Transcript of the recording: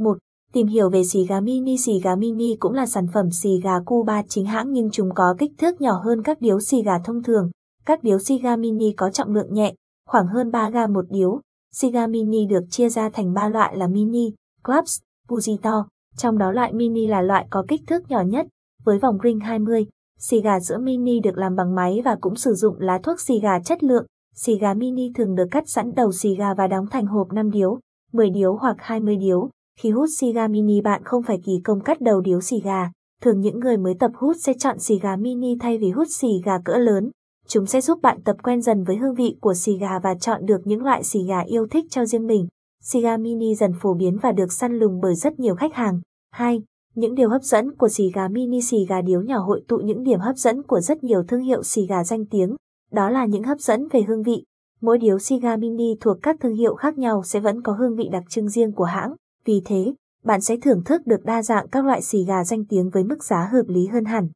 1. Tìm hiểu về xì gà mini Xì gà mini cũng là sản phẩm xì gà Cuba chính hãng nhưng chúng có kích thước nhỏ hơn các điếu xì gà thông thường. Các điếu xì gà mini có trọng lượng nhẹ, khoảng hơn 3 gram một điếu. Xì gà mini được chia ra thành 3 loại là mini, clubs, Fujito. Trong đó loại mini là loại có kích thước nhỏ nhất, với vòng ring 20. Xì gà sữa mini được làm bằng máy và cũng sử dụng lá thuốc xì gà chất lượng. Xì gà mini thường được cắt sẵn đầu xì gà và đóng thành hộp 5 điếu, 10 điếu hoặc 20 điếu. Khi hút xì gà mini, bạn không phải kỳ công cắt đầu điếu xì gà. Thường những người mới tập hút sẽ chọn xì gà mini thay vì hút xì gà cỡ lớn. Chúng sẽ giúp bạn tập quen dần với hương vị của xì gà và chọn được những loại xì gà yêu thích cho riêng mình. Xì gà mini dần phổ biến và được săn lùng bởi rất nhiều khách hàng. 2. Những điều hấp dẫn của xì gà mini xì gà điếu nhỏ hội tụ những điểm hấp dẫn của rất nhiều thương hiệu xì gà danh tiếng. Đó là những hấp dẫn về hương vị. Mỗi điếu xì gà mini thuộc các thương hiệu khác nhau sẽ vẫn có hương vị đặc trưng riêng của hãng. Vì thế, bạn sẽ thưởng thức được đa dạng các loại xì gà danh tiếng với mức giá hợp lý hơn hẳn.